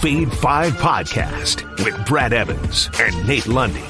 Fade 5 podcast with Brad Evans and Nate Lundy.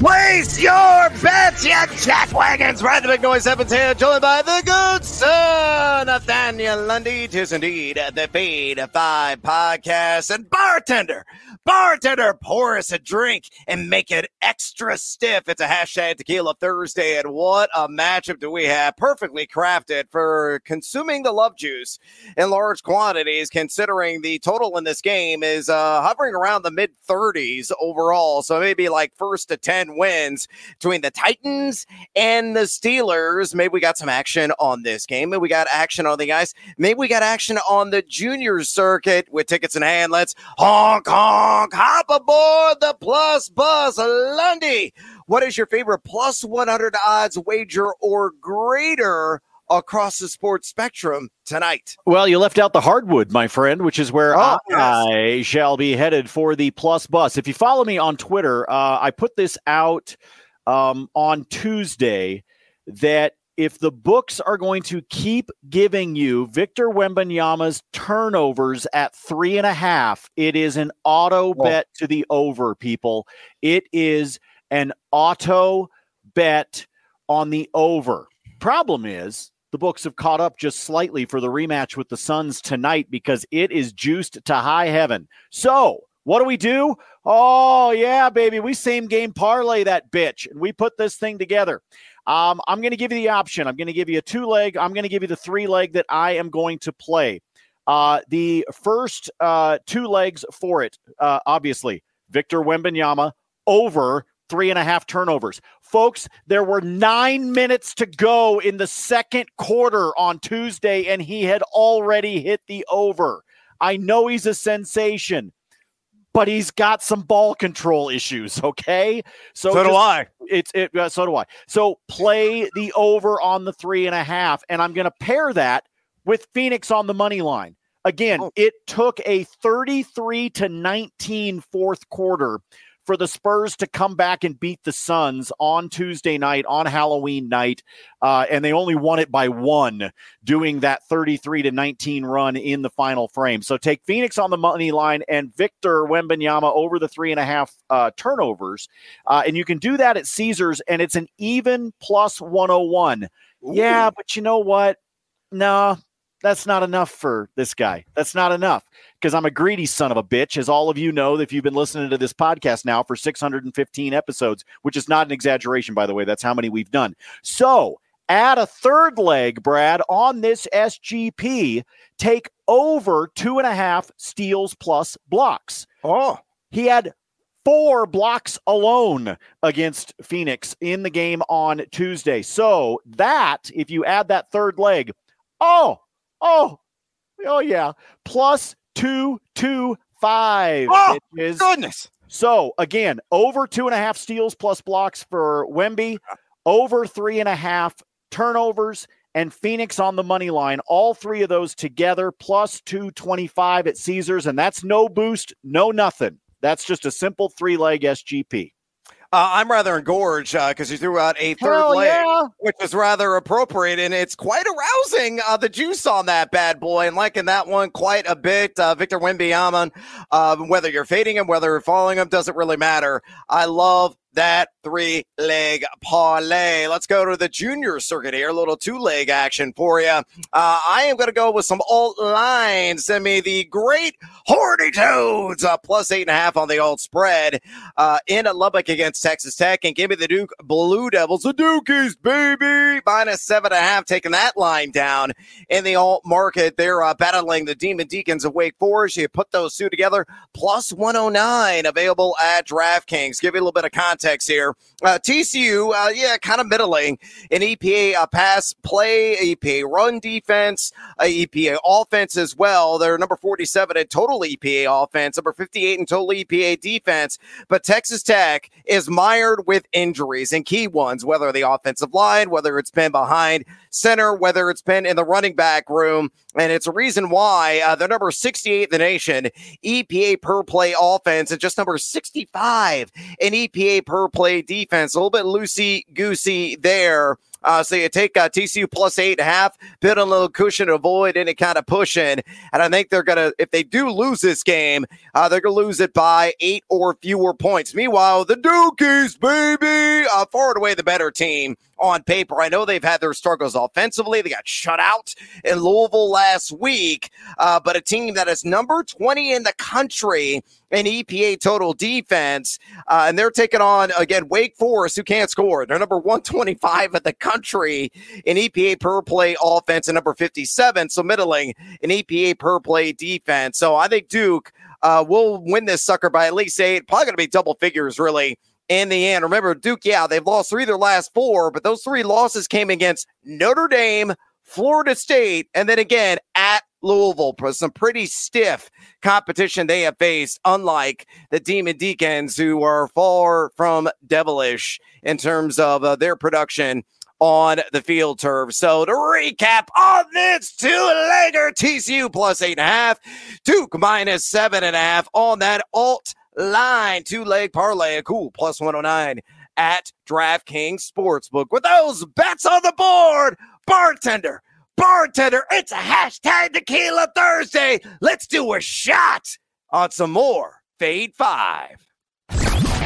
Place your bets, you jackwagons. Brad the Big Noise Evans here, joined by the good son, Nathaniel Lundy. Tis indeed the Fade 5 podcast and bartender Bartender, pour us a drink and make it extra stiff. It's a hashtag Tequila Thursday, and what a matchup do we have! Perfectly crafted for consuming the love juice in large quantities, considering the total in this game is uh, hovering around the mid 30s overall. So maybe like first to 10 wins between the Titans and the Steelers. Maybe we got some action on this game. Maybe we got action on the ice. Maybe we got action on the junior circuit with tickets in hand. Let's honk honk honk, hop aboard the plus bus. Lundy, what is your favorite plus 100 odds wager or greater? across the sports spectrum tonight. Well, you left out the hardwood, my friend, which is where oh, I yes. shall be headed for the plus bus. If you follow me on Twitter, uh, I put this out um, on Tuesday that if the books are going to keep giving you Victor Wembanyama's turnovers at three and a half, it is an auto oh. bet to the over, people. It is an auto bet on the over. Problem is, the books have caught up just slightly for the rematch with the Suns tonight because it is juiced to high heaven. So, what do we do? Oh, yeah, baby. We same game parlay that bitch and we put this thing together. Um, I'm going to give you the option. I'm going to give you a two leg. I'm going to give you the three leg that I am going to play. Uh, the first uh, two legs for it, uh, obviously, Victor Wembanyama over three and a half turnovers. Folks, there were nine minutes to go in the second quarter on Tuesday, and he had already hit the over. I know he's a sensation but he's got some ball control issues. Okay, so, so just, do I. It's it. Uh, so do I. So play the over on the three and a half, and I'm going to pair that with Phoenix on the money line. Again, oh. it took a 33 to 19 fourth quarter for the Spurs to come back and beat the Suns on Tuesday night, on Halloween night. Uh, and they only won it by one, doing that 33 to 19 run in the final frame. So take Phoenix on the money line and Victor Wembanyama over the three and a half uh, turnovers. Uh, and you can do that at Caesars, and it's an even plus 101. Ooh. Yeah, but you know what? No, that's not enough for this guy. That's not enough because I'm a greedy son of a bitch, as all of you know if you've been listening to this podcast now for 615 episodes, which is not an exaggeration, by the way. That's how many we've done. So add a third leg, Brad, on this SGP. Take over two and a half steals plus blocks. Oh. He had four blocks alone against Phoenix in the game on Tuesday. So that, if you add that third leg, oh, oh, oh yeah, plus two two five. Oh goodness! So again, over two and a half steals plus blocks for Wemby, over three and a half turnovers, and Phoenix on the money line. All three of those together, plus two twenty five at Caesars, and that's no boost, no nothing. That's just a simple three leg SGP. Uh, I'm rather engorged because uh, you threw out a third Hell leg, yeah. which was rather appropriate, and it's quite arousing. Uh, the juice on that bad boy, and liking that one quite a bit. Uh, Victor Wembanyama, uh, whether you're fading him, whether you're following him, doesn't really matter. I love that three leg parlay. Let's go to the junior circuit here. A little two leg action for you. Uh, I am going to go with some alt lines. Send me the great Horny Toads uh, plus eight and a half on the alt spread uh, in Lubbock against Texas Tech. And give me the Duke Blue Devils, the Dukies, baby, minus seven and a half, taking that line down in the alt market. They're uh, battling the Demon Deacons of Wake Forest. You put those two together, plus 109 available at DraftKings. Give you a little bit of context context here. Uh, TCU, uh, yeah, kind of middling in EPA uh, pass play, EPA run defense, uh, EPA offense as well. They're number 47 in total EPA offense, number 58 in total EPA defense. But Texas Tech is mired with injuries and key ones, whether the offensive line, whether it's been behind center, whether it's been in the running back room. And it's a reason why uh, they're number 68 in the nation, EPA per play offense, and just number 65 in EPA per play defense. A little bit loosey goosey there Uh, so you take uh, TCU plus eight and a half, build a little cushion to avoid any kind of pushing. And I think they're going to, if they do lose this game, uh, they're going to lose it by eight or fewer points. Meanwhile, the Dukies, baby, far and away the better team on paper. I know they've had their struggles offensively. They got shut out in Louisville last week, uh, but a team that is number 20 in the country in EPA total defense. Uh, and they're taking on, again, Wake Forest, who can't score. They're number 125 in the country in EPA per play offense and number 57. So middling in EPA per play defense. So I think Duke uh, will win this sucker by at least eight. Probably going to be double figures, really in the end. Remember, Duke, yeah, they've lost three of their last four, but those three losses came against Notre Dame, Florida State, and then again at Louisville. Some pretty stiff competition they have faced, unlike the Demon Deacons, who are far from devilish in terms of uh, their production on the field turf. So to recap on this two-legger TCU plus eight and a half, Duke minus seven and a half on that alt line, two leg parlay, a cool plus 109 at DraftKings Sportsbook. With those bets on the board, bartender, bartender, it's a hashtag tequila Thursday. Let's do a shot on some more Fade 5.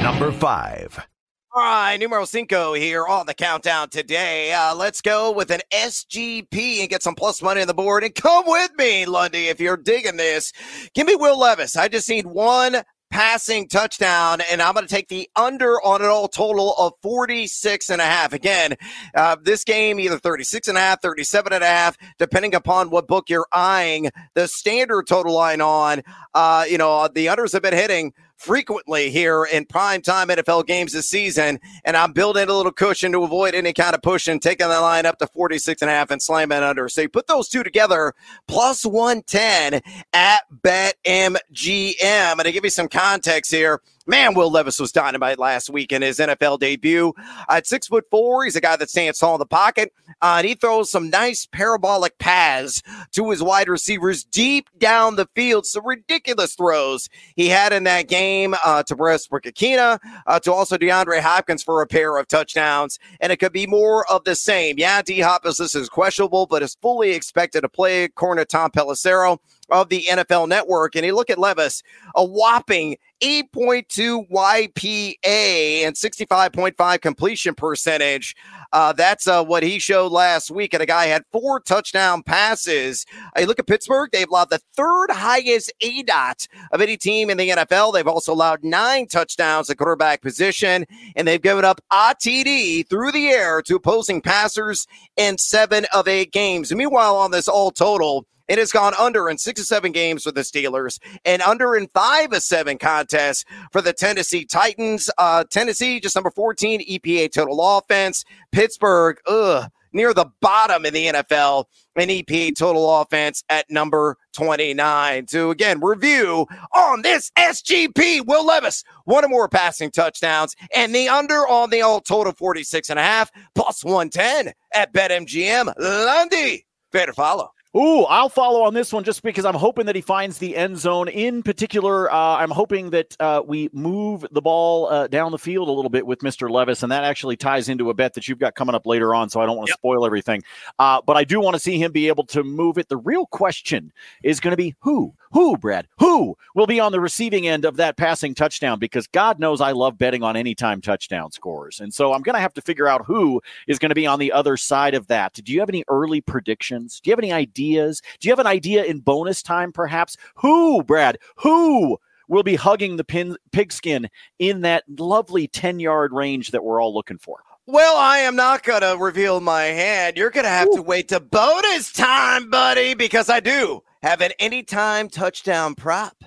Number 5. All right, numero cinco here on the countdown today. Uh, let's go with an SGP and get some plus money on the board. And come with me, Lundy, if you're digging this. Give me Will Levis. I just need one passing touchdown, and I'm going to take the under on it all total of 46 and a half. Again, uh, this game either 36 and a half, 37 and a half, depending upon what book you're eyeing the standard total line on. Uh, you know, the unders have been hitting frequently here in prime time NFL games this season. And I'm building a little cushion to avoid any kind of pushing, taking the line up to 46 and a half and slamming under. So you put those two together, plus 110 at BetMGM. And to give you some context here, Man, Will Levis was dynamite last week in his NFL debut. At six foot four, he's a guy that stands tall in the pocket. Uh, and he throws some nice parabolic paths to his wide receivers deep down the field. Some ridiculous throws he had in that game uh, to Westbrook Ikhine, uh, to also DeAndre Hopkins for a pair of touchdowns. And it could be more of the same. Yeah, D Hop is this is questionable, but is fully expected to play. Corner Tom Pelissero of the NFL network. And you look at Levis, a whopping 8.2 YPA and 65.5 completion percentage. Uh, that's uh, what he showed last week. And a guy had four touchdown passes. Uh, you look at Pittsburgh, they've allowed the third highest ADOT of any team in the NFL. They've also allowed nine touchdowns at quarterback position, and they've given up ATD through the air to opposing passers in seven of eight games. Meanwhile, on this all total, it has gone under in six or seven games for the Steelers and under in five of seven contests for the Tennessee Titans. Uh, Tennessee, just number 14 EPA total offense. Pittsburgh, ugh, near the bottom in the NFL in EPA total offense at number 29. To again review on this SGP, Will Levis, one or more passing touchdowns, and the under on the all total 46 and a half plus 110 at BetMGM. Lundy, better follow. Ooh, I'll follow on this one just because I'm hoping that he finds the end zone. In particular, uh, I'm hoping that uh, we move the ball uh, down the field a little bit with Mr. Levis, and that actually ties into a bet that you've got coming up later on. So I don't want to yep. spoil everything, uh, but I do want to see him be able to move it. The real question is going to be who who, Brad, who will be on the receiving end of that passing touchdown? Because God knows I love betting on anytime touchdown scores. And so I'm going to have to figure out who is going to be on the other side of that. Do you have any early predictions? Do you have any ideas? Do you have an idea in bonus time, perhaps? Who, Brad, who? will be hugging the pin, pigskin in that lovely 10 yard range that we're all looking for. Well, I am not going to reveal my hand. You're going to have Ooh. to wait to bonus time, buddy, because I do have an anytime touchdown prop.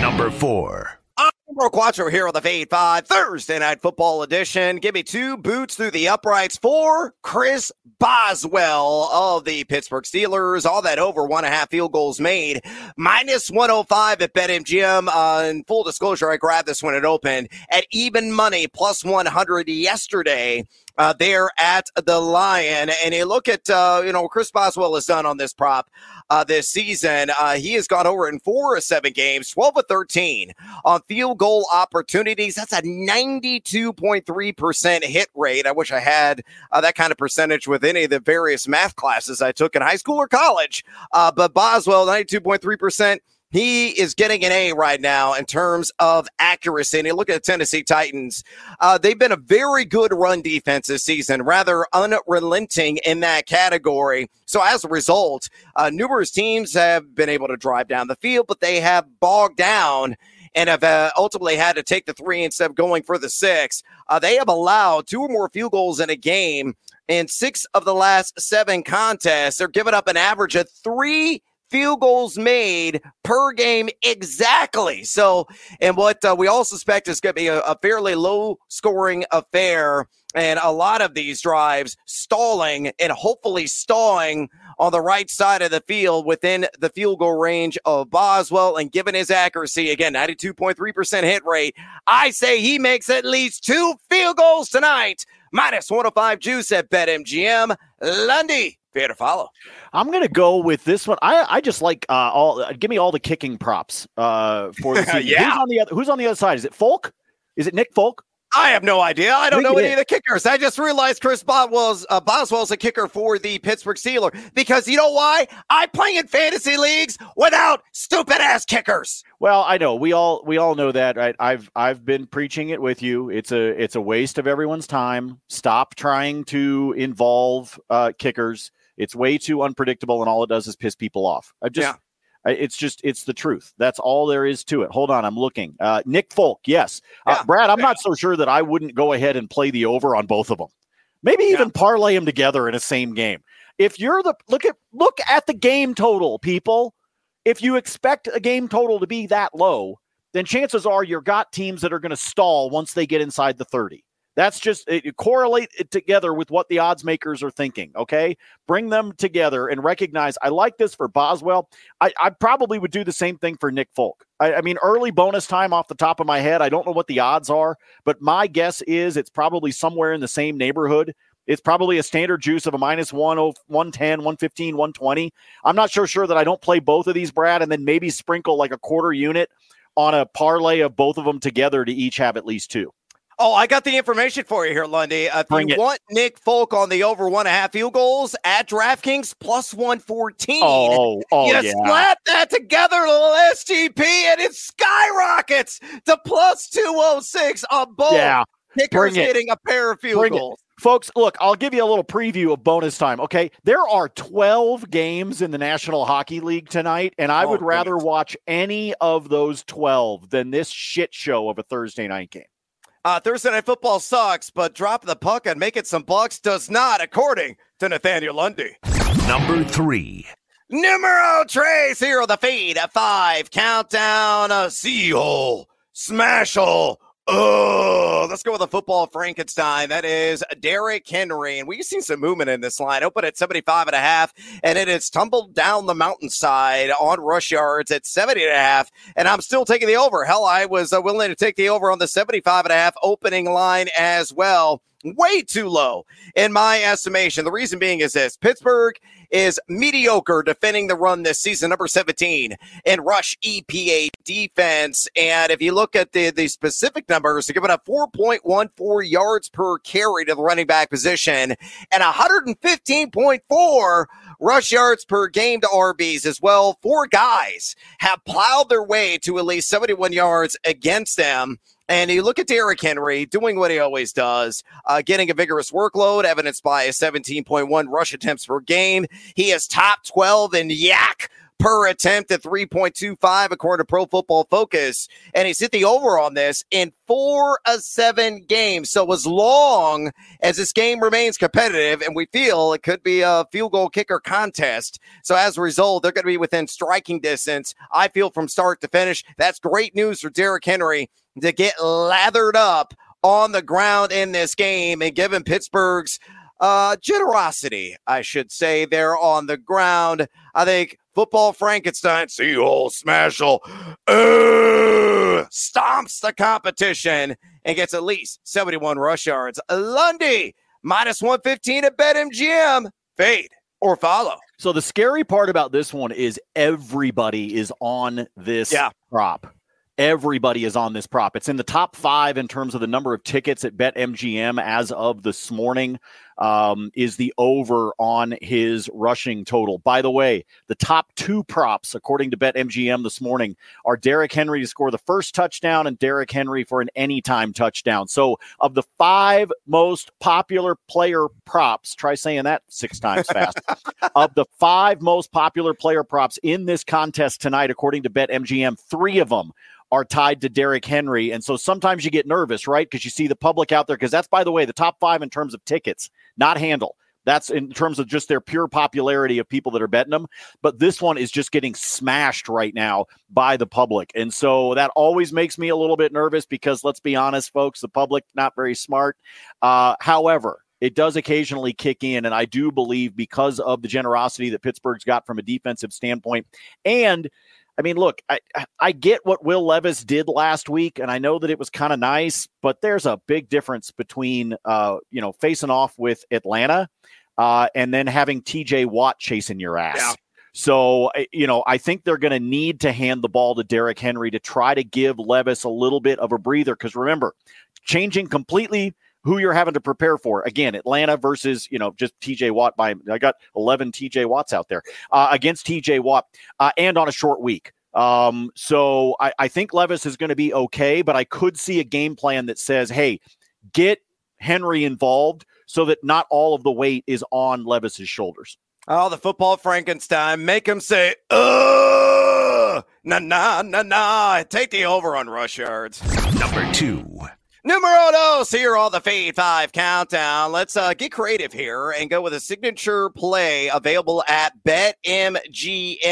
Number four. I'm Bro Quattro here on the Fade 5 Thursday Night Football Edition. Give me two boots through the uprights for Chris Boswell of the Pittsburgh Steelers. All that over one and a half field goals made. Minus 105 at BetMGM. Uh, in full disclosure, I grabbed this when it opened at even money, plus 100 yesterday uh, there at the Lion. And you look at, uh, you know, Chris Boswell has done on this prop uh, this season. Uh, he has gone over in four of seven games, 12 of 13 on field goal opportunities. That's a 92.3% hit rate. I wish I had uh, that kind of percentage with any of the various math classes I took in high school or college. Uh, but Boswell, 92.3% he is getting an A right now in terms of accuracy. And you look at the Tennessee Titans, uh, they've been a very good run defense this season, rather unrelenting in that category. So as a result, uh, numerous teams have been able to drive down the field, but they have bogged down and have uh, ultimately had to take the three instead of going for the six. Uh, they have allowed two or more field goals in a game in six of the last seven contests. They're giving up an average of three field goals made per game exactly. So, and what uh, we all suspect is going to be a, a fairly low scoring affair. And a lot of these drives stalling and hopefully stalling on the right side of the field within the field goal range of Boswell. And given his accuracy, again, 92.3% hit rate, I say he makes at least two field goals tonight. Minus 105 juice at BetMGM. Lundy, fair to follow. I'm gonna go with this one. I I just like uh, all. Uh, give me all the kicking props uh, for the season. yeah. Who's on the other? Who's on the other side? Is it Folk? Is it Nick Folk? I have no idea. I don't know any of the kickers. I just realized Chris Boswell's uh, Boswell's a kicker for the Pittsburgh Steelers because you know why? I play in fantasy leagues without stupid ass kickers. Well, I know we all we all know that. Right? I've I've been preaching it with you. It's a it's a waste of everyone's time. Stop trying to involve uh, kickers. It's way too unpredictable, and all it does is piss people off. I just. Yeah. It's just it's the truth. That's all there is to it. Hold on, I'm looking. Uh, Nick Folk, yes. Uh, yeah. Brad, I'm yeah. not so sure that I wouldn't go ahead and play the over on both of them. Maybe even parlay them together in a same game. If you're the look at look at the game total, people. If you expect a game total to be that low, then chances are you've got teams that are going to stall once they get inside the 30. That's just it, correlate it together with what the odds makers are thinking. Okay, bring them together and recognize. I like this for Boswell. I, I probably would do the same thing for Nick Folk. I, I, mean, early bonus time off the top of my head. I don't know what the odds are, but my guess is it's probably somewhere in the same neighborhood. It's probably a standard juice of a minus 10, 110, 115, 120. I'm not so sure that I don't play both of these, Brad, and then maybe sprinkle like a quarter unit on a parlay of both of them together to each have at least two. Oh, I got the information for you here, Lundy. Uh, if Bring you it. want Nick Folk on the over one and a half field goals at DraftKings plus 114, oh, oh, you yeah. slap that together, little SGP, and it skyrockets to plus 206 on both. Yeah. Kickers getting a pair of field Bring goals. It. Folks, look, I'll give you a little preview of bonus time. Okay. There are 12 games in the National Hockey League tonight, and I oh, would rather watch any of those 12 than this shit show of a Thursday night game. Uh, Thursday Night Football sucks, but drop the puck and make it some bucks does not, according to Nathaniel Lundy. Number three. Numero tres, here on the feed at five. Countdown, a seal, smash hole, Oh, let's go with a football Frankenstein. That is Derrick Henry. And we've seen some movement in this line. Open at 75 and a half, and it has tumbled down the mountainside on rush yards at 70 and a half. And I'm still taking the over. Hell, I was uh, willing to take the over on the 75 and a half opening line as well way too low in my estimation. The reason being is this Pittsburgh is mediocre defending the run this season, number 17 in rush EPA defense. And if you look at the, the specific numbers, they're giving up 4.14 yards per carry to the running back position and 115.4 rush yards per game to RBs as well. Four guys have plowed their way to at least 71 yards against them. And you look at Derrick Henry doing what he always does, uh, getting a vigorous workload, evidenced by a 17.1 rush attempts per game. He is top 12 in YAC per attempt at 3.25 according to Pro Football Focus. And he's hit the over on this in four of seven games. So as long as this game remains competitive and we feel it could be a field goal kicker contest. So as a result, they're going to be within striking distance. I feel from start to finish. That's great news for Derrick Henry to get lathered up on the ground in this game and given Pittsburgh's uh, generosity, I should say, there on the ground. I think football Frankenstein, Seahole Smashel, uh, stomps the competition and gets at least 71 rush yards. Lundy, minus 115 at BetMGM. Fade or follow. So the scary part about this one is everybody is on this yeah. prop. Everybody is on this prop. It's in the top five in terms of the number of tickets at BetMGM as of this morning um, is the over on his rushing total. By the way, the top two props, according to BetMGM this morning, are Derrick Henry to score the first touchdown and Derrick Henry for an anytime touchdown. So, of the five most popular player props, try saying that six times fast. of the five most popular player props in this contest tonight, according to BetMGM, three of them are tied to Derrick Henry. And so sometimes you get nervous, right? Because you see the public out there. Because that's, by the way, the top five in terms of tickets, not handle. That's in terms of just their pure popularity of people that are betting them. But this one is just getting smashed right now by the public. And so that always makes me a little bit nervous because let's be honest, folks, the public not very smart. Uh, however, it does occasionally kick in. And I do believe because of the generosity that Pittsburgh's got from a defensive standpoint and I mean, look, I I get what Will Levis did last week, and I know that it was kind of nice, but there's a big difference between uh, you know, facing off with Atlanta uh, and then having TJ Watt chasing your ass. Yeah. So, you know, I think they're going to need to hand the ball to Derrick Henry to try to give Levis a little bit of a breather. Because remember, changing completely who you're having to prepare for. Again, Atlanta versus, you know, just TJ Watt by, I got 11 TJ Watts out there uh, against TJ Watt uh, and on a short week. Um, so I, I think Levis is going to be okay, but I could see a game plan that says, hey, get Henry involved so that not all of the weight is on Levis's shoulders. Oh, the football Frankenstein. Make him say, uh, na na na nah. Take the over on rush yards. Number two. Numero dos, here on the Fade 5 countdown. Let's uh, get creative here and go with a signature play available at BetMGM.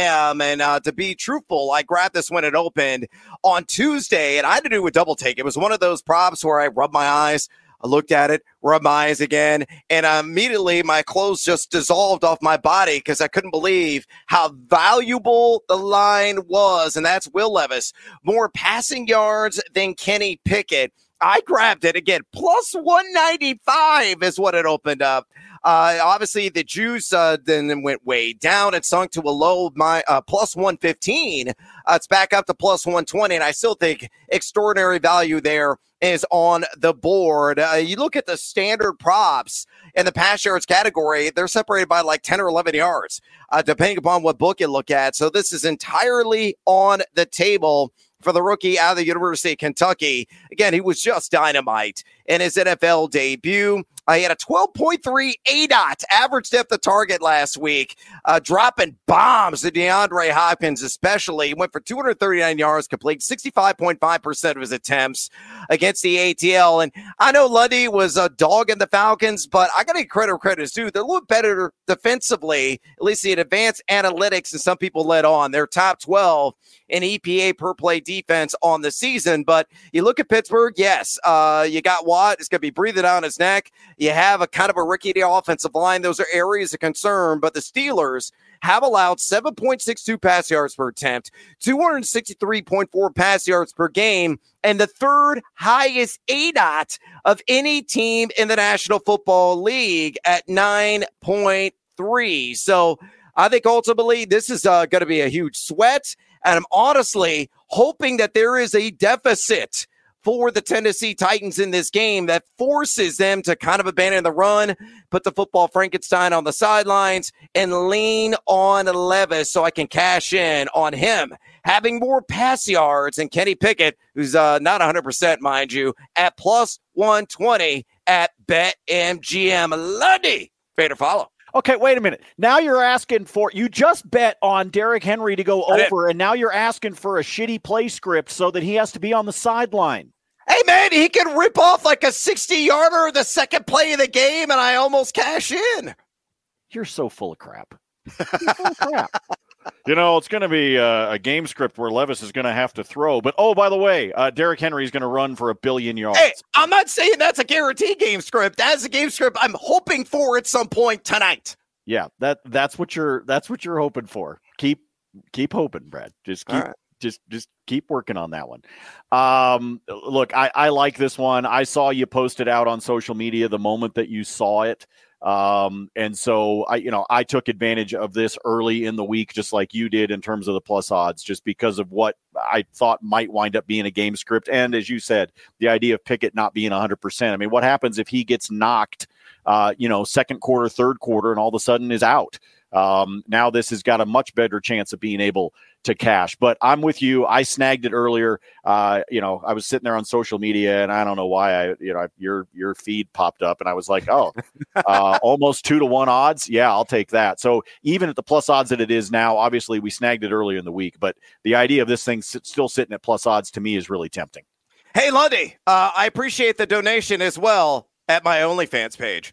And uh, to be truthful, I grabbed this when it opened on Tuesday, and I had to do a double take. It was one of those props where I rubbed my eyes, I looked at it, rubbed my eyes again, and immediately my clothes just dissolved off my body because I couldn't believe how valuable the line was. And that's Will Levis. More passing yards than Kenny Pickett. I grabbed it again. Plus 195 is what it opened up. Uh, obviously, the juice uh, then went way down. It sunk to a low my uh, plus 115. Uh, it's back up to plus 120, and I still think extraordinary value there is on the board. Uh, you look at the standard props in the pass yards category, they're separated by like 10 or 11 yards, uh, depending upon what book you look at. So this is entirely on the table for the rookie out of the University of Kentucky. Again, he was just dynamite in his NFL debut. Uh, he had a 12.3 ADOT average depth of target last week, uh, dropping bombs to DeAndre Hopkins, especially. He went for 239 yards, complete 65.5% of his attempts against the ATL. And I know Lundy was a dog in the Falcons, but I got to credit where credit is due. They're a little better defensively, at least in advanced analytics, and some people led on. They're top 12 in EPA per play defense on the season. But you look at Pittsburgh, yes, uh, you got Watt. It's going to be breathing down his neck. You have a kind of a rickety offensive line. Those are areas of concern. But the Steelers have allowed 7.62 pass yards per attempt, 263.4 pass yards per game, and the third highest ADOT of any team in the National Football League at 9.3. So I think ultimately this is uh, going to be a huge sweat. And I'm honestly hoping that there is a deficit for the Tennessee Titans in this game that forces them to kind of abandon the run, put the football Frankenstein on the sidelines, and lean on Levis so I can cash in on him having more pass yards than Kenny Pickett, who's uh, not 100%, mind you, at plus 120 at BetMGM. Lundy, fade or follow. Okay, wait a minute. Now you're asking for you just bet on Derrick Henry to go over, and now you're asking for a shitty play script so that he has to be on the sideline. Hey man, he can rip off like a 60 yarder the second play of the game, and I almost cash in. You're so full of crap. You're Full of crap. You know, it's going to be a, a, game script where Levis is going to have to throw. But oh, by the way, uh, Derrick Henry is going to run for a billion yards. Hey, I'm not saying that's a guaranteed game script. That's a game script I'm hoping for at some point tonight. Yeah, that that's what you're that's what you're hoping for. Keep keep hoping, Brad. Just keep right. just just keep working on that one. Um, look, I, I like this one. I saw you post it out on social media the moment that you saw it. Um, and so I, you know, I took advantage of this early in the week, just like you did in terms of the plus odds, just because of what I thought might wind up being a game script. And as you said, the idea of Pickett not being 100%. I mean, what happens if he gets knocked, uh, you know, second quarter, third quarter, and all of a sudden is out? Um, now this has got a much better chance of being able to cash. But I'm with you. I snagged it earlier. Uh, you know, I was sitting there on social media, and I don't know why I, you know, your your feed popped up, and I was like, oh, uh, almost two to one odds. Yeah, I'll take that. So even at the plus odds that it is now, obviously we snagged it earlier in the week, but the idea of this thing still sitting at plus odds to me is really tempting. Hey, Lundy, uh, I appreciate the donation as well at my OnlyFans page.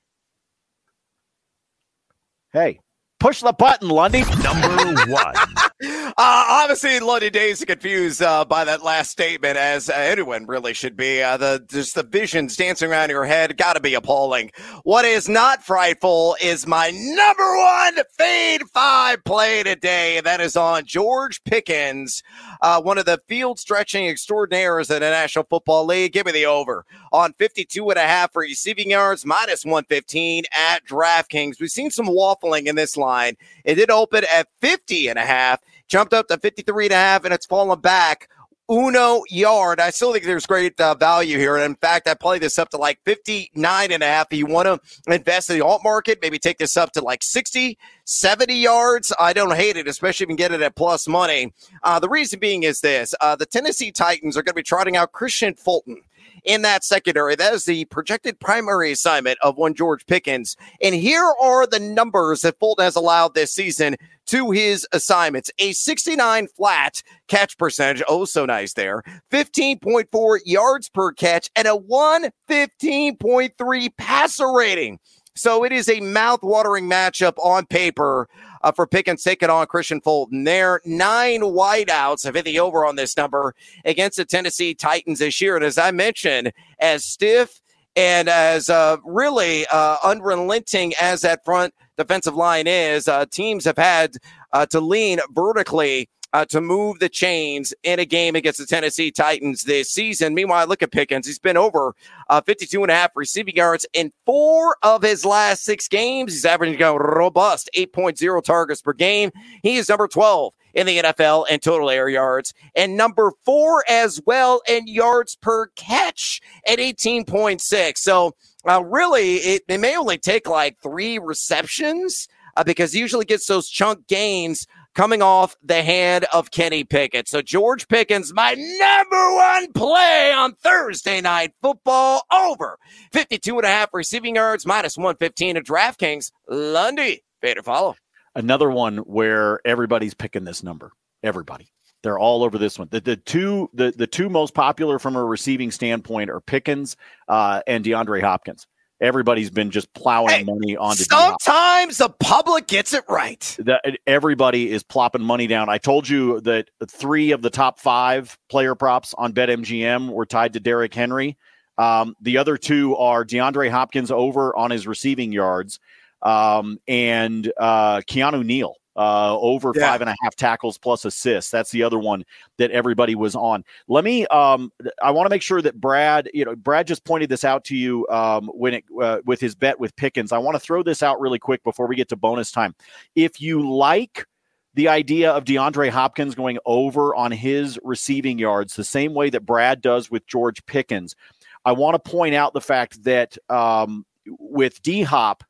Hey, Push the button, Lundy. Number one. uh, obviously, Lundy Days confused uh, by that last statement, as uh, anyone really should be. Uh, the just the visions dancing around your head got to be appalling. What is not frightful is my number one fade five play today. And that is on George Pickens, uh, one of the field stretching extraordinaires in the National Football League. Give me the over on 52 and a half for receiving yards, minus 115 at DraftKings. We've seen some waffling in this line. It did open at 50 and a half, jumped up to 53 and a half, and it's fallen back uno yard. I still think there's great uh, value here. And in fact, I play this up to like 59 and a half. If you want to invest in the alt market, maybe take this up to like 60, 70 yards. I don't hate it, especially if you can get it at plus money. Uh, the reason being is this uh, the Tennessee Titans are going to be trotting out Christian Fulton in that secondary. That is the projected primary assignment of one George Pickens. And here are the numbers that Fulton has allowed this season to his assignments. A 69 flat catch percentage. Oh, so nice there. 15.4 yards per catch and a 115.3 passer rating. So it is a mouth-watering matchup on paper uh, for Pickens taking on Christian Fulton. There, nine wideouts have hit the over on this number against the Tennessee Titans this year. And as I mentioned, as stiff and as uh, really uh, unrelenting as that front defensive line is, uh, teams have had uh, to lean vertically uh, to move the chains in a game against the Tennessee Titans this season. Meanwhile, look at Pickens. He's been over uh, 52 and a half receiving yards in four of his last six games. He's averaging a robust 8.0 targets per game. He is number 12 in the NFL in total air yards and number four as well in yards per catch at 18.6. So, uh, really, it, it may only take like three receptions uh, because he usually gets those chunk gains coming off the hand of Kenny Pickett. So George Pickens, my number one play on Thursday night football over 52 and a half receiving yards, minus 115 at DraftKings. Lundy, pay follow. Another one where everybody's picking this number. Everybody. They're all over this one. The, the two the, the two most popular from a receiving standpoint are Pickens uh, and DeAndre Hopkins everybody's been just plowing hey, money onto. Sometimes the public gets it right. That everybody is plopping money down. I told you that three of the top five player props on BetMGM were tied to Derrick Henry. Um, the other two are DeAndre Hopkins over on his receiving yards um, and uh, Keanu Neal uh, over yeah. five and a half tackles plus assists. That's the other one that everybody was on. Let me. Um, I want to make sure that Brad. You know, Brad just pointed this out to you um, when it uh, with his bet with Pickens. I want to throw this out really quick before we get to bonus time. If you like the idea of DeAndre Hopkins going over on his receiving yards the same way that Brad does with George Pickens, I want to point out the fact that um, with D Hop,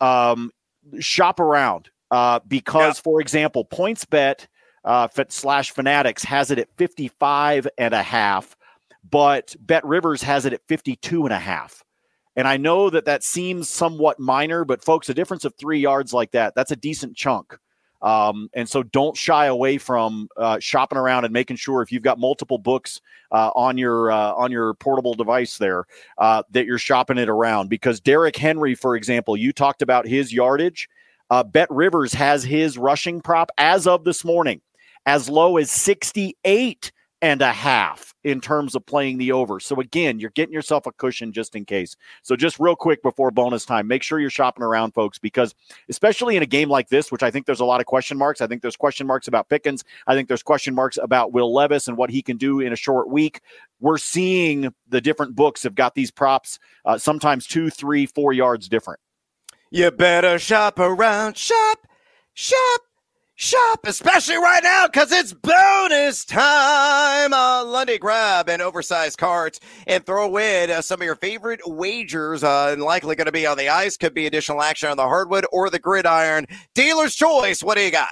um, shop around uh, because, yeah. for example, PointsBet uh, slash Fanatics has it at 55 and a half, but Bet Rivers has it at 52 and a half. And I know that that seems somewhat minor, but folks, a difference of three yards like that, that's a decent chunk. Um, and so don't shy away from uh, shopping around and making sure if you've got multiple books uh, on your uh, on your portable device there uh, that you're shopping it around because Derrick Henry, for example, you talked about his yardage. Uh, Bet Rivers has his rushing prop as of this morning as low as 68 and a half in terms of playing the over. So again, you're getting yourself a cushion just in case. So just real quick before bonus time, make sure you're shopping around, folks, because especially in a game like this, which I think there's a lot of question marks. I think there's question marks about Pickens. I think there's question marks about Will Levis and what he can do in a short week. We're seeing the different books have got these props uh, sometimes two, three, four yards different. You better shop around, shop, shop Shop, especially right now, because it's bonus time. Uh, Lundy, grab an oversized cart and throw in uh, some of your favorite wagers. Uh, and likely going to be on the ice, could be additional action on the hardwood or the gridiron. Dealer's choice. What do you got?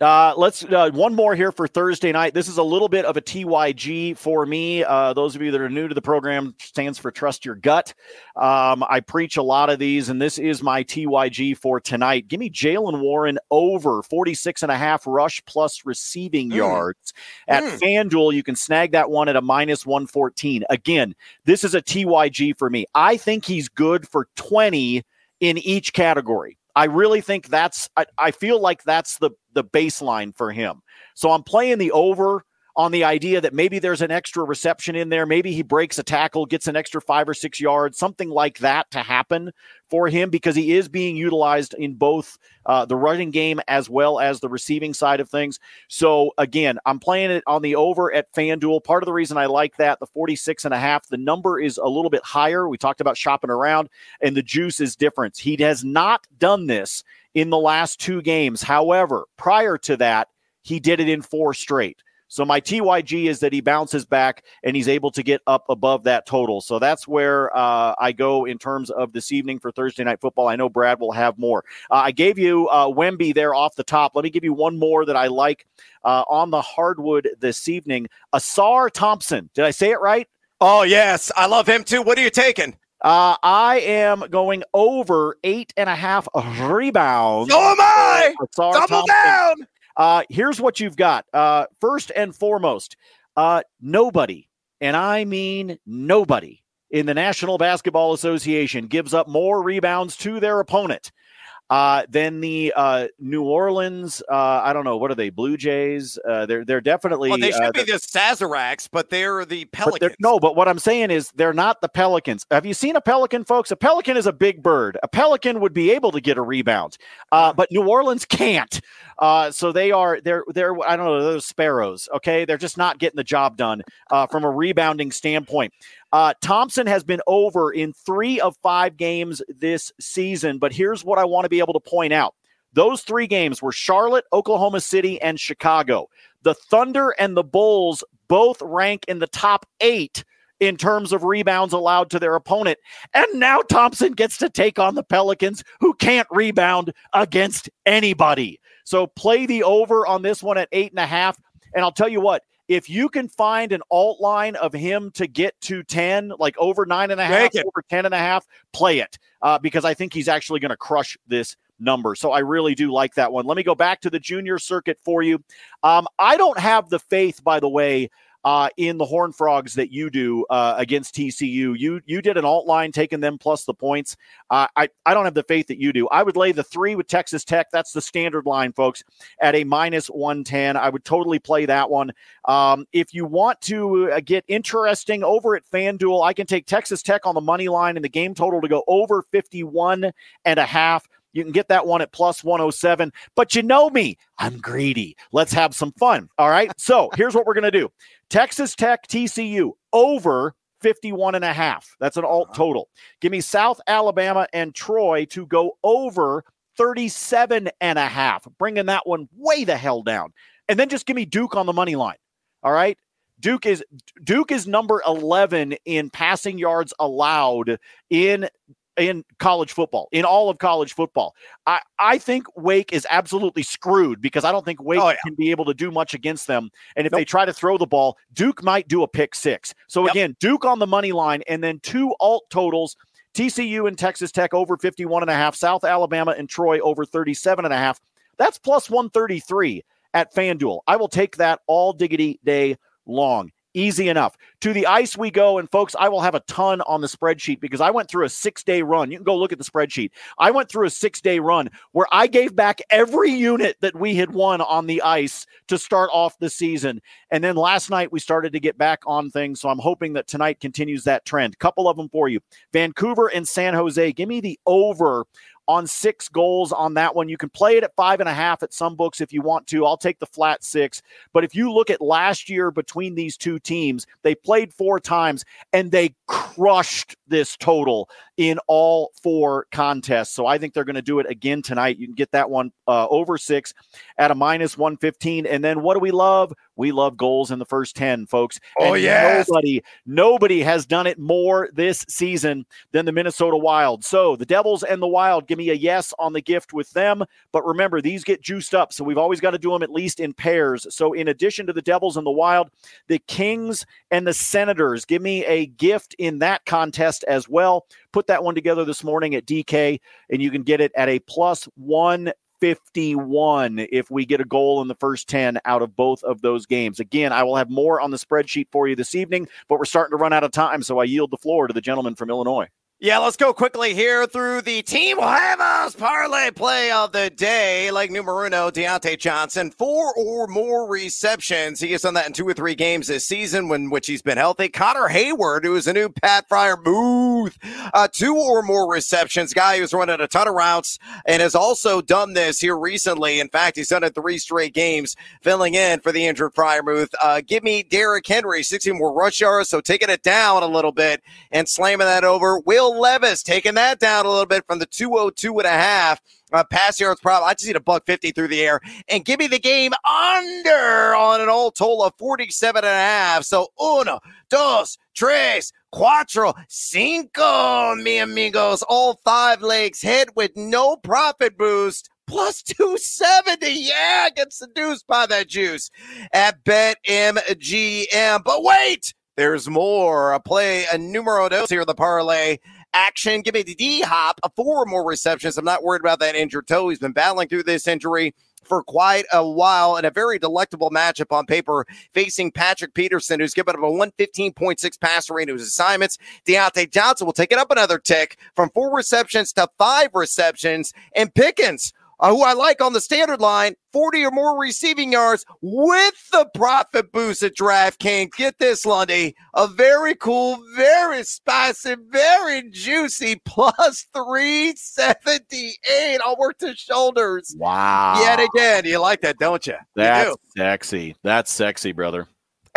Uh, let's uh, one more here for Thursday night. This is a little bit of a TYG for me. Uh, those of you that are new to the program stands for Trust Your Gut. Um, I preach a lot of these, and this is my TYG for tonight. Give me Jaylen Warren over 46 and a half rush plus receiving mm. yards at mm. FanDuel. You can snag that one at a minus 114. Again, this is a TYG for me. I think he's good for 20 in each category. I really think that's I, I feel like that's the the baseline for him. So I'm playing the over on the idea that maybe there's an extra reception in there. Maybe he breaks a tackle, gets an extra five or six yards, something like that to happen for him because he is being utilized in both uh, the running game as well as the receiving side of things. So again, I'm playing it on the over at FanDuel. Part of the reason I like that, the 46 and a half, the number is a little bit higher. We talked about shopping around and the juice is different. He has not done this in the last two games. However, prior to that, he did it in four straight. So my TYG is that he bounces back and he's able to get up above that total. So that's where uh, I go in terms of this evening for Thursday night football. I know Brad will have more. Uh, I gave you uh, Wemby there off the top. Let me give you one more that I like uh, on the hardwood this evening. Ausar Thompson. Did I say it right? Oh yes, I love him too. What are you taking? Uh, I am going over eight and a half rebounds. So am I. Double Thompson. down. Uh, here's what you've got. Uh, first and foremost, uh, nobody, and I mean nobody, in the National Basketball Association gives up more rebounds to their opponent uh, then the uh, New Orleans, uh, I don't know, what are they? Blue Jays? Uh, they're they're definitely. Well, they should uh, be the Sazeracs, but they're the Pelicans. But no, but what I'm saying is they're not the Pelicans. Have you seen a Pelican, folks? A Pelican is a big bird. A Pelican would be able to get a rebound, uh, but New Orleans can't. So they are they're they're I don't know those sparrows. Okay, they're just not getting the job done from a rebounding standpoint. Uh, Thompson has been over in three of five games this season, but here's what I want to be able to point out. Those three games were Charlotte, Oklahoma City, and Chicago. The Thunder and the Bulls both rank in the top eight in terms of rebounds allowed to their opponent. And now Thompson gets to take on the Pelicans, who can't rebound against anybody. So play the over on this one at eight and a half. And I'll tell you what, if you can find an alt line of him to get to 10, like over nine and a half, over 10 and a half, play it uh, because I think he's actually going to crush this number. So I really do like that one. Let me go back to the junior circuit for you. Um, I don't have the faith, by the way, uh, in the Horned Frogs that you do uh, against TCU. You you did an alt line taking them plus the points. Uh, I I don't have the faith that you do. I would lay the three with Texas Tech. That's the standard line, folks, at a minus one ten. I would totally play that one. Um, if you want to uh, get interesting over at FanDuel, I can take Texas Tech on the money line and the game total to go over 51 and a half. You can get that one at plus 107. But you know me, I'm greedy. Let's have some fun. All right. So here's what we're going to do Texas Tech, TCU over 51 and a half. That's an alt uh-huh. total. Give me South Alabama and Troy to go over 37 and a half, bringing that one way the hell down. And then just give me Duke on the money line. All right. Duke is Duke is number 11 in passing yards allowed in in college football, in all of college football. I, I think Wake is absolutely screwed because I don't think Wake oh, yeah. can be able to do much against them. And if nope. they try to throw the ball, Duke might do a pick six. So yep. again, Duke on the money line and then two alt totals. TCU and Texas Tech over 51 and a half, South Alabama and Troy over 37 and a half. That's plus 133 at FanDuel. I will take that all diggity day long. Easy enough. To the ice we go. And folks, I will have a ton on the spreadsheet because I went through a six day run. You can go look at the spreadsheet. I went through a six day run where I gave back every unit that we had won on the ice to start off the season. And then last night we started to get back on things. So I'm hoping that tonight continues that trend. Couple of them for you Vancouver and San Jose. Give me the over on six goals on that one. You can play it at five and a half at some books if you want to. I'll take the flat six. But if you look at last year between these two teams, they played four times and they crushed this total in all four contests. So I think they're going to do it again tonight. You can get that one uh, over six at a minus 115. And then what do we love? We love goals in the first 10, folks. Oh, yeah. Nobody, nobody has done it more this season than the Minnesota Wild. So the Devils and the Wild, give me a yes on the gift with them. But remember, these get juiced up. So we've always got to do them at least in pairs. So in addition to the Devils and the Wild, the Kings and the Senators, give me a gift in that contest as well. Put that one together this morning at DK, and you can get it at a plus 151 if we get a goal in the first 10 out of both of those games. Again, I will have more on the spreadsheet for you this evening, but we're starting to run out of time, so I yield the floor to the gentleman from Illinois. Yeah, let's go quickly here through the Team Huevos parlay play of the day. Like numero uno, Diontae Johnson, four or more receptions. He has done that in two or three games this season, when which he's been healthy. Connor Heyward, who is a new Pat Freiermuth, uh, two or more receptions. Guy who's running a ton of routes and has also done this here recently. In fact, he's done it three straight games, filling in for the injured Freiermuth. Uh, give me Derrick Henry, 16 more rush yards, so taking it down a little bit and slamming that over. Will Levis taking that down a little bit from the 202 and a half. Uh, pass yards problem. I just need a buck 50 through the air and give me the game under on an all total of 47 and a half. So uno, dos, tres, cuatro, cinco, mi amigos. All five legs hit with no profit boost plus 270. Yeah, get seduced by that juice at BetMGM. But wait, there's more. A play a numero dos here, in the parlay action. Give me the D hop, a uh, four or more receptions. I'm not worried about that injured toe. He's been battling through this injury for quite a while and a very delectable matchup on paper facing Patrick Peterson, who's given up a 115.6 passer rate to his assignments. Diontae Johnson will take it up another tick from four receptions to five receptions. And Pickens uh, who I like on the standard line, 40 or more receiving yards with the profit boost at DraftKings. Get this, Lundy. A very cool, very spicy, very juicy plus 378. I'll work the shoulders. Wow. Yet again. You like that, don't you? That's you sexy. That's sexy, brother.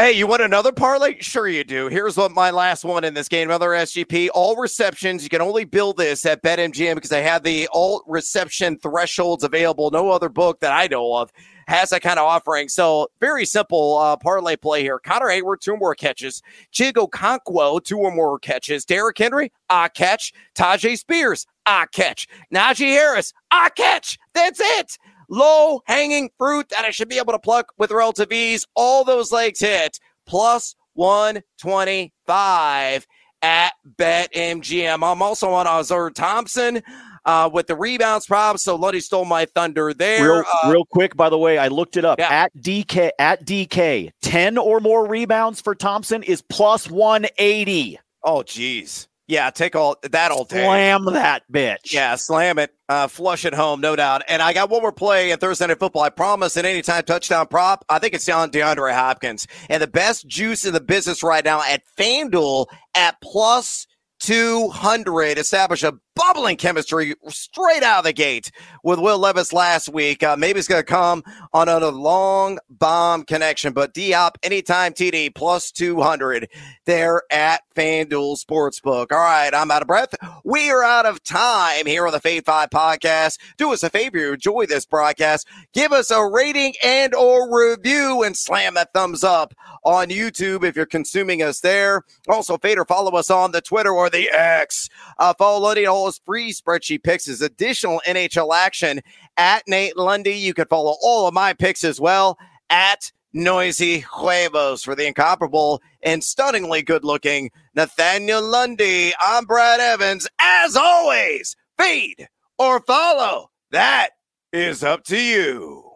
Hey, you want another parlay? Sure, you do. Here's what my last one in this game. Another SGP. All receptions. You can only build this at BetMGM because they have the all reception thresholds available. No other book that I know of has that kind of offering. So very simple uh, parlay play here. Connor Heyward, two more catches. Chig Okonkwo, two or more catches. Derrick Henry, a catch. Tyjae Spears, a catch. Najee Harris, a catch. That's it low hanging fruit that I should be able to pluck with relative ease. All those legs hit plus 125 at BetMGM. I'm also on Ausar Thompson. Uh, with the rebounds problem. So Lundy stole my thunder there. Real, uh, real quick, by the way, I looked it up yeah. at DK at DK. Ten or more rebounds for Thompson is plus one eighty. Oh, geez. Yeah, take all that all day. Slam that bitch. Yeah, slam it. Uh, flush it home, no doubt. And I got one more play in Thursday Night Football. I promise an anytime touchdown prop. I think it's down DeAndre Hopkins. And the best juice in the business right now at FanDuel at plus 200. Establish a bubbling chemistry straight out of the gate with Will Levis last week. Uh, maybe it's going to come on a long bomb connection, but D hop anytime TD plus 200 there at FanDuel Sportsbook. All right, I'm out of breath. We are out of time here on the Fade 5 podcast. Do us a favor, enjoy this broadcast. Give us a rating and or review and slam that thumbs up on YouTube if you're consuming us there. Also, Fader, follow us on the Twitter or the X. Uh, follow Lundy all free spreadsheet picks, his additional NHL action at Nate Lundy. You can follow all of my picks as well at Noisy Huevos for the incomparable and stunningly good looking Nathaniel Lundy. I'm Brad Evans. As always, feed or follow. That is up to you.